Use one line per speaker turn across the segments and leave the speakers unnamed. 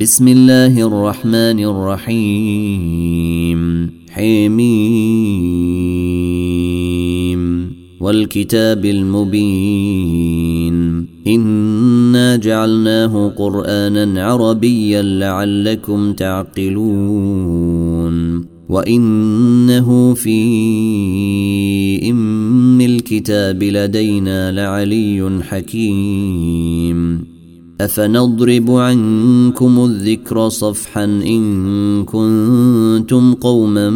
بسم الله الرحمن الرحيم حميم والكتاب المبين إنا جعلناه قرآنا عربيا لعلكم تعقلون وإنه في إم الكتاب لدينا لعلي حكيم أفنضرب عنكم الذكر صفحا إن كنتم قوما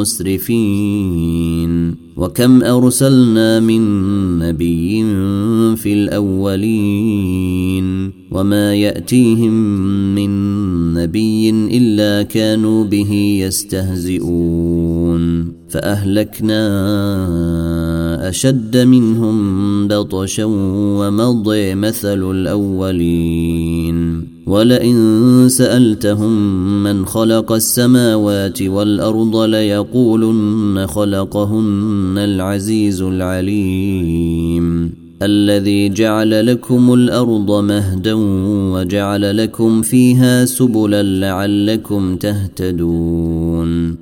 مسرفين وكم أرسلنا من نبي في الأولين وما يأتيهم من نبي إلا كانوا به يستهزئون فأهلكنا أشد منهم بطشا ومضي مثل الأولين ولئن سألتهم من خلق السماوات والأرض ليقولن خلقهن العزيز العليم الذي جعل لكم الأرض مهدا وجعل لكم فيها سبلا لعلكم تهتدون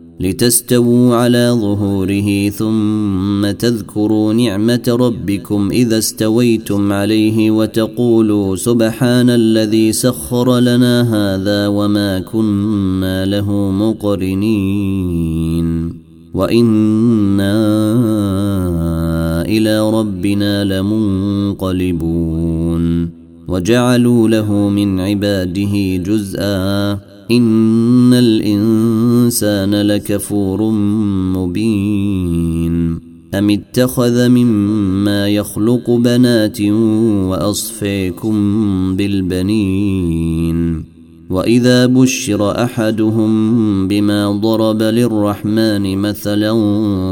لتستووا على ظهوره ثم تذكروا نعمه ربكم اذا استويتم عليه وتقولوا سبحان الذي سخر لنا هذا وما كنا له مقرنين وانا الى ربنا لمنقلبون وجعلوا له من عباده جزءا إن الإنسان لكفور مبين أم اتخذ مما يخلق بنات وأصفيكم بالبنين وإذا بشر أحدهم بما ضرب للرحمن مثلا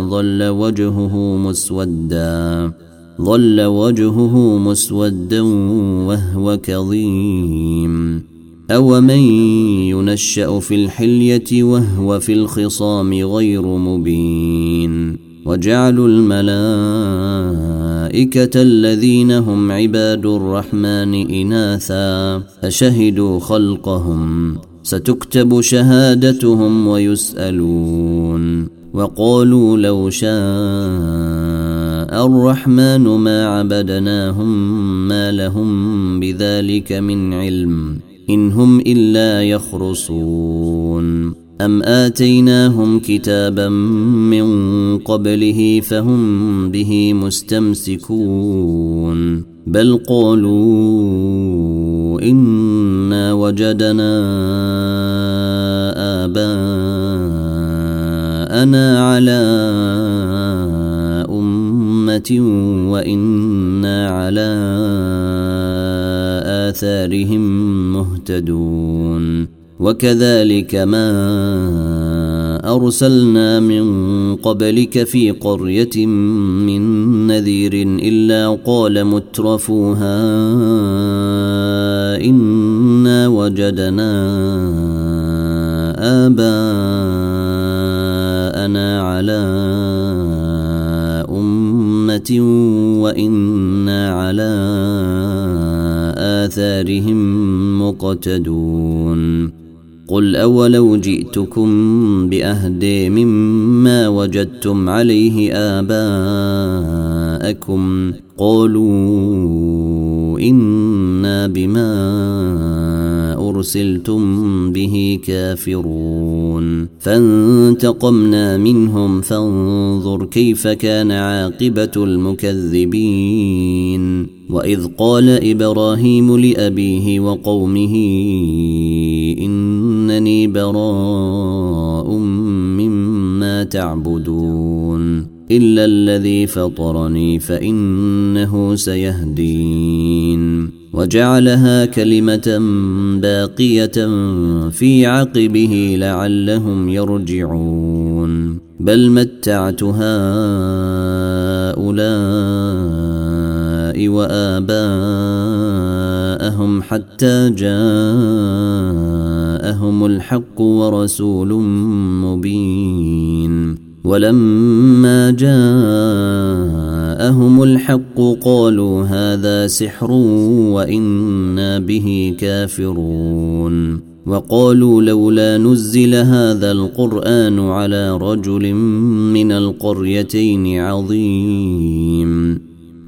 ظل وجهه مسودا ظل وجهه مسودا وهو كظيم أومن ينشأ في الحلية وهو في الخصام غير مبين وجعلوا الملائكة الذين هم عباد الرحمن إناثا أشهدوا خلقهم ستكتب شهادتهم ويسألون وقالوا لو شاء الرحمن ما عبدناهم ما لهم بذلك من علم إن هم إلا يخرصون أم آتيناهم كتابا من قبله فهم به مستمسكون بل قالوا إنا وجدنا آباءنا على أمة وإنا على آثارهم مهتدون وكذلك ما أرسلنا من قبلك في قرية من نذير إلا قال مترفوها إنا وجدنا آباءنا على أمة وإنا على آثارهم مقتدون قل اولو جئتكم باهدي مما وجدتم عليه اباءكم قالوا انا بما ارسلتم به كافرون فانتقمنا منهم فانظر كيف كان عاقبه المكذبين واذ قال ابراهيم لابيه وقومه إن انني براء مما تعبدون الا الذي فطرني فانه سيهدين وجعلها كلمه باقيه في عقبه لعلهم يرجعون بل متعت هؤلاء واباءهم حتى جاءهم الحق ورسول مبين ولما جاءهم الحق قالوا هذا سحر وانا به كافرون وقالوا لولا نزل هذا القران على رجل من القريتين عظيم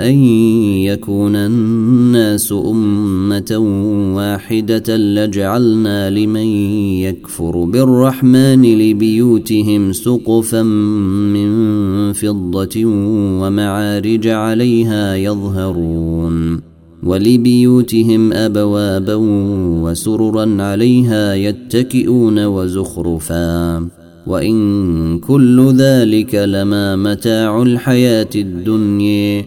أن يكون الناس أمة واحدة لجعلنا لمن يكفر بالرحمن لبيوتهم سقفا من فضة ومعارج عليها يظهرون ولبيوتهم أبوابا وسررا عليها يتكئون وزخرفا وإن كل ذلك لما متاع الحياة الدنيا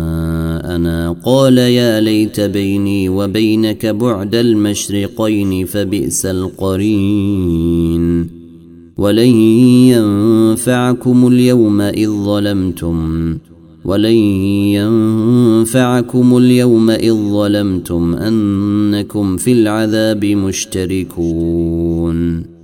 أنا قال يا ليت بيني وبينك بعد المشرقين فبئس القرين ولن ينفعكم اليوم اذ ظلمتم ولن ينفعكم اليوم اذ ظلمتم انكم في العذاب مشتركون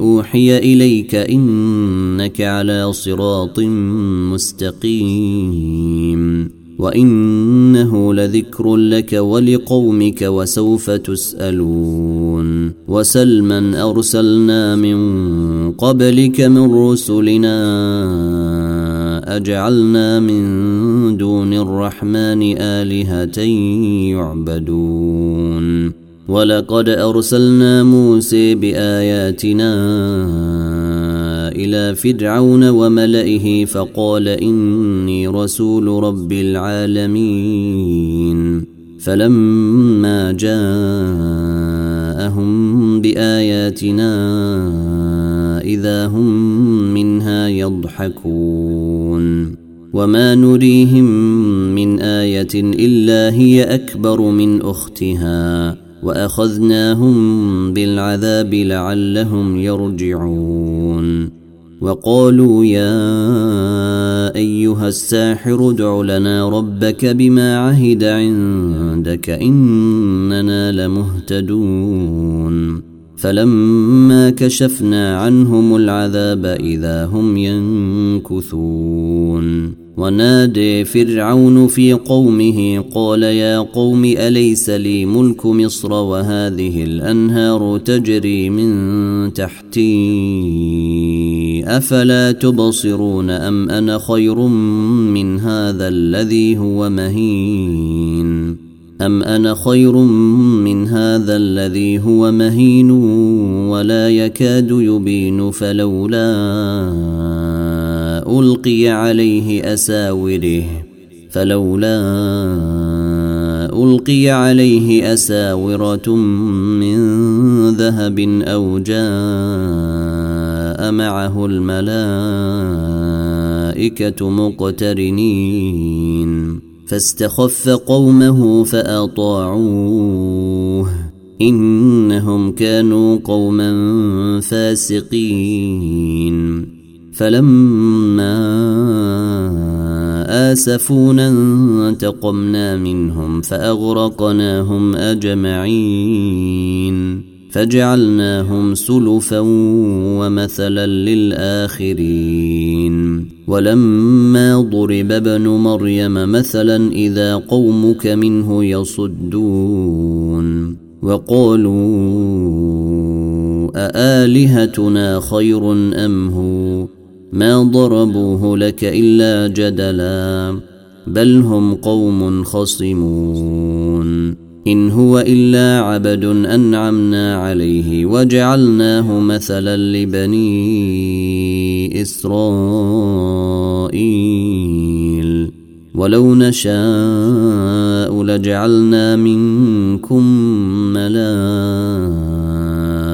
اوحي اليك انك على صراط مستقيم وانه لذكر لك ولقومك وسوف تسالون وسلما ارسلنا من قبلك من رسلنا اجعلنا من دون الرحمن الهه يعبدون ولقد ارسلنا موسى باياتنا الى فرعون وملئه فقال اني رسول رب العالمين فلما جاءهم باياتنا اذا هم منها يضحكون وما نريهم من ايه الا هي اكبر من اختها واخذناهم بالعذاب لعلهم يرجعون وقالوا يا ايها الساحر ادع لنا ربك بما عهد عندك اننا لمهتدون فلما كشفنا عنهم العذاب اذا هم ينكثون ونادي فرعون في قومه قال يا قوم اليس لي ملك مصر وهذه الانهار تجري من تحتي افلا تبصرون ام انا خير من هذا الذي هو مهين ام انا خير من هذا الذي هو مهين ولا يكاد يبين فلولا ألقي عليه أساوره فلولا ألقي عليه أساورة من ذهب أو جاء معه الملائكة مقترنين فاستخف قومه فأطاعوه إنهم كانوا قوما فاسقين فلما آسفونا انتقمنا منهم فأغرقناهم أجمعين فجعلناهم سلفا ومثلا للآخرين ولما ضرب ابن مريم مثلا إذا قومك منه يصدون وقالوا أآلهتنا خير أم هو ما ضربوه لك الا جدلا بل هم قوم خصمون ان هو الا عبد انعمنا عليه وجعلناه مثلا لبني اسرائيل ولو نشاء لجعلنا منكم ملائكه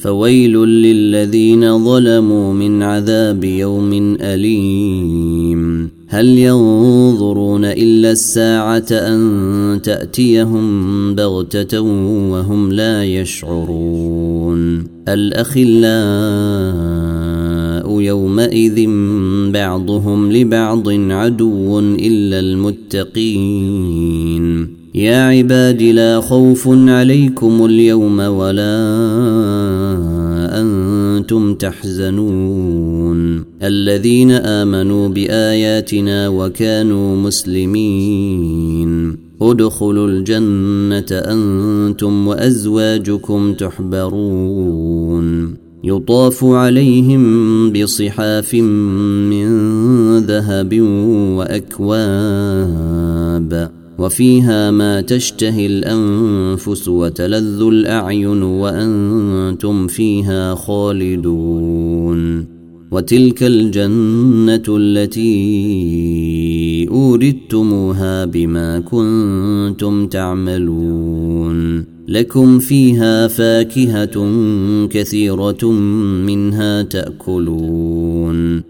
فويل للذين ظلموا من عذاب يوم اليم هل ينظرون الا الساعه ان تاتيهم بغته وهم لا يشعرون الاخلاء يومئذ بعضهم لبعض عدو الا المتقين يا عباد لا خوف عليكم اليوم ولا انتم تحزنون الذين امنوا باياتنا وكانوا مسلمين ادخلوا الجنه انتم وازواجكم تحبرون يطاف عليهم بصحاف من ذهب واكواب وفيها ما تشتهي الانفس وتلذ الاعين وانتم فيها خالدون وتلك الجنه التي اوردتموها بما كنتم تعملون لكم فيها فاكهه كثيره منها تاكلون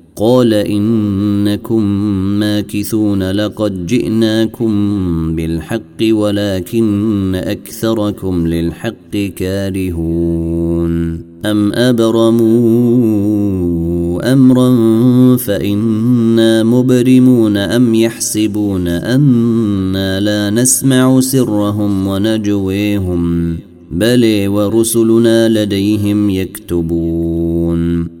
قال انكم ماكثون لقد جئناكم بالحق ولكن اكثركم للحق كارهون ام ابرموا امرا فانا مبرمون ام يحسبون انا لا نسمع سرهم ونجويهم بل ورسلنا لديهم يكتبون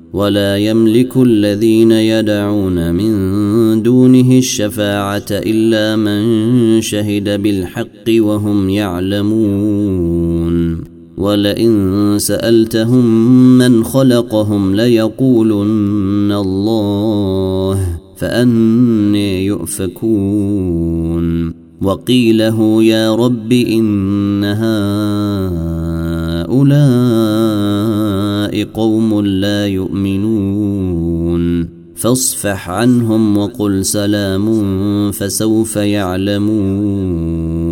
ولا يملك الذين يدعون من دونه الشفاعه الا من شهد بالحق وهم يعلمون ولئن سالتهم من خلقهم ليقولن الله فاني يؤفكون وقيله يا رب ان هؤلاء قوم لا يؤمنون فاصفح عنهم وقل سلام فسوف يعلمون